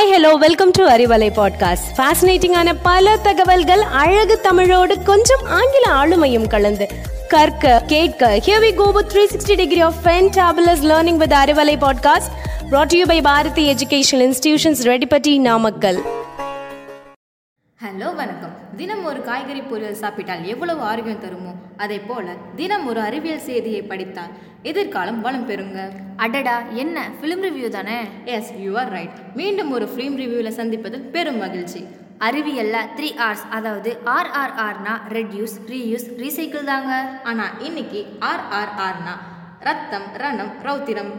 Hi hello welcome to Arivalai podcast ஃபேசினேட்டிங்கான பல தகவல்கள் அழகு தமிழோடு கொஞ்சம் ஆங்கில ஆளுமையும் கலந்து. கற்க கேட்க here we go with 360 degree of fantabulous learning with Arivalai podcast brought to you by Bharathi educational institutions Reddipatti Namakkal hello வணக்கம். தினம் ஒரு காய்கறி பொரியல் சாப்பிட்டால் எவ்வளவு ஆரோக்கியம் தருமோ? அதே போல தினம் ஒரு அறிவியல் செய்தியை படித்தால் எதிர்காலம் வளம் பெறுங்க. அடடா என்ன? ஃபிலிம் ரிவ்யூ தானே? எஸ் யூ ஆர் ரைட் மீண்டும் ஒரு ஃபிலிம் ரிவ்யூவில் சந்திப்பதில் பெரும் மகிழ்ச்சி. அறிவியல்ல த்ரீ ஆர்ஸ் அதாவது ஆர்ஆர்ஆர்னா ரெட்யூஸ் ரீயூஸ் ரீசைக்கிள் தாங்க. ஆனால் இன்னைக்கு ஆர்ஆர்ஆர்னா ரத்தம் ரணம் ரௌத்திரம்.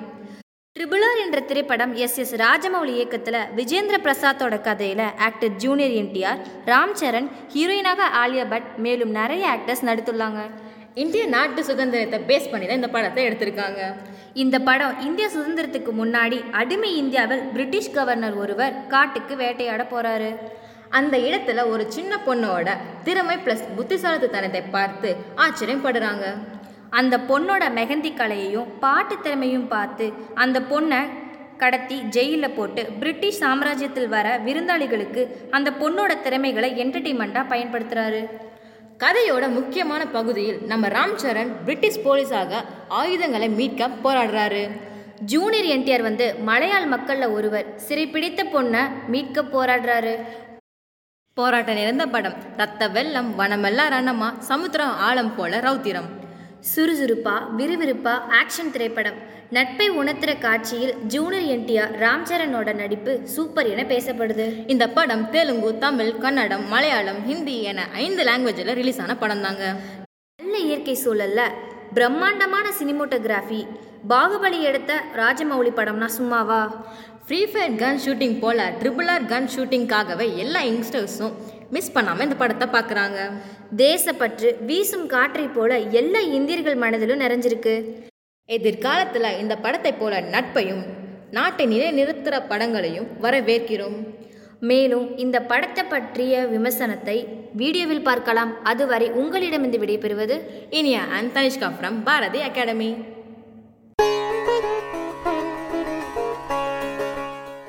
ட்ரிபிள் ஆர் என்ற திரைப்படம் எஸ் எஸ் ராஜமௌலி இயக்கத்தில் விஜேந்திர பிரசாத்தோட கதையில் actor junior NTR Ram Charan ஹீரோயினாக ஆலியா பட் மேலும் நிறைய ஆக்டர்ஸ் நடித்துள்ளாங்க. இந்திய நாட்டு சுதந்திரத்தை பேஸ் பண்ணி தான் இந்த படத்தை எடுத்திருக்காங்க. இந்த படம் இந்திய சுதந்திரத்துக்கு முன்னாடி அடிமை இந்தியாவில் பிரிட்டிஷ் கவர்னர் ஒருவர் காட்டுக்கு வேட்டையாட போறாரு. அந்த இடத்துல ஒரு சின்ன பொண்ணோட திறமை ப்ளஸ் புத்திசாலித்தனத்தை பார்த்து ஆச்சரியப்படுறாங்க. அந்த பொண்ணோட மெஹந்தி கலையையும் பாட்டு திறமையும் பார்த்து அந்த பொண்ணை கடத்தி ஜெயிலில் போட்டு பிரிட்டிஷ் சாம்ராஜ்யத்தில் வர விருந்தாளிகளுக்கு அந்த பொண்ணோட திறமைகளை என்டர்டெயின்மெண்ட்டாக பயன்படுத்துகிறாரு கதையோட முக்கியமான பகுதியில் நம்ம ராம் சரண் பிரிட்டிஷ் போலீஸாக ஆயுதங்களை மீட்க போராடுறாரு. ஜூனியர் என்டிஆர் வந்து மலையாள மக்களில் ஒருவர் சிறைப்பிடித்த பொண்ணை மீட்க போராடுறாரு. போராட்டம் நிறைந்த படம் ரத்த வெள்ளம் வனமெல்லாம் ரணமா சமுத்திரம் ஆழம் போல ரௌத்திரம். சுறுசுறுப்பா விறுவிறுப்பா ஆக்ஷன் திரைப்படம். நட்பை உணர்த்துற காட்சியில் ஜூனியர் என்டிஆர் ராம் சரணோட நடிப்பு சூப்பர் என பேசப்படுது. இந்த படம் தெலுங்கு தமிழ் கன்னடம் மலையாளம் ஹிந்தி என ஐந்து லாங்குவேஜில் ரிலீஸ் ஆன படம் தாங்க. நல்ல இயற்கை சூழல்ல பிரம்மாண்டமான சினிமோட்டோகிராஃபி. பாகுபலி எடுத்த ராஜமௌலி படம்னா சும்மாவா? ஃப்ரீ ஃபயர் கன் ஷூட்டிங் போல ட்ரிபிள் ஆர் கன் ஷூட்டிங்காகவே எல்லா யங்ஸ்டர்ஸும் மிஸ் பண்ணாமல் இந்த படத்தை பார்க்குறாங்க தேசப்பற்று வீசும் காற்றை போல எல்லா இந்தியர்கள் மனதிலும் நிறைஞ்சிருக்கு. எதிர்காலத்தில் இந்த படத்தை போல நட்பையும் நாட்டை நிலைநிறுத்துகிற படங்களையும் வரவேற்கிறோம். மேலும் இந்த படத்தை பற்றிய விமர்சனத்தை வீடியோவில் பார்க்கலாம். அதுவரை உங்களிடமிருந்து விடைபெறுவது Iniya and Thanishka from Bharathi academy.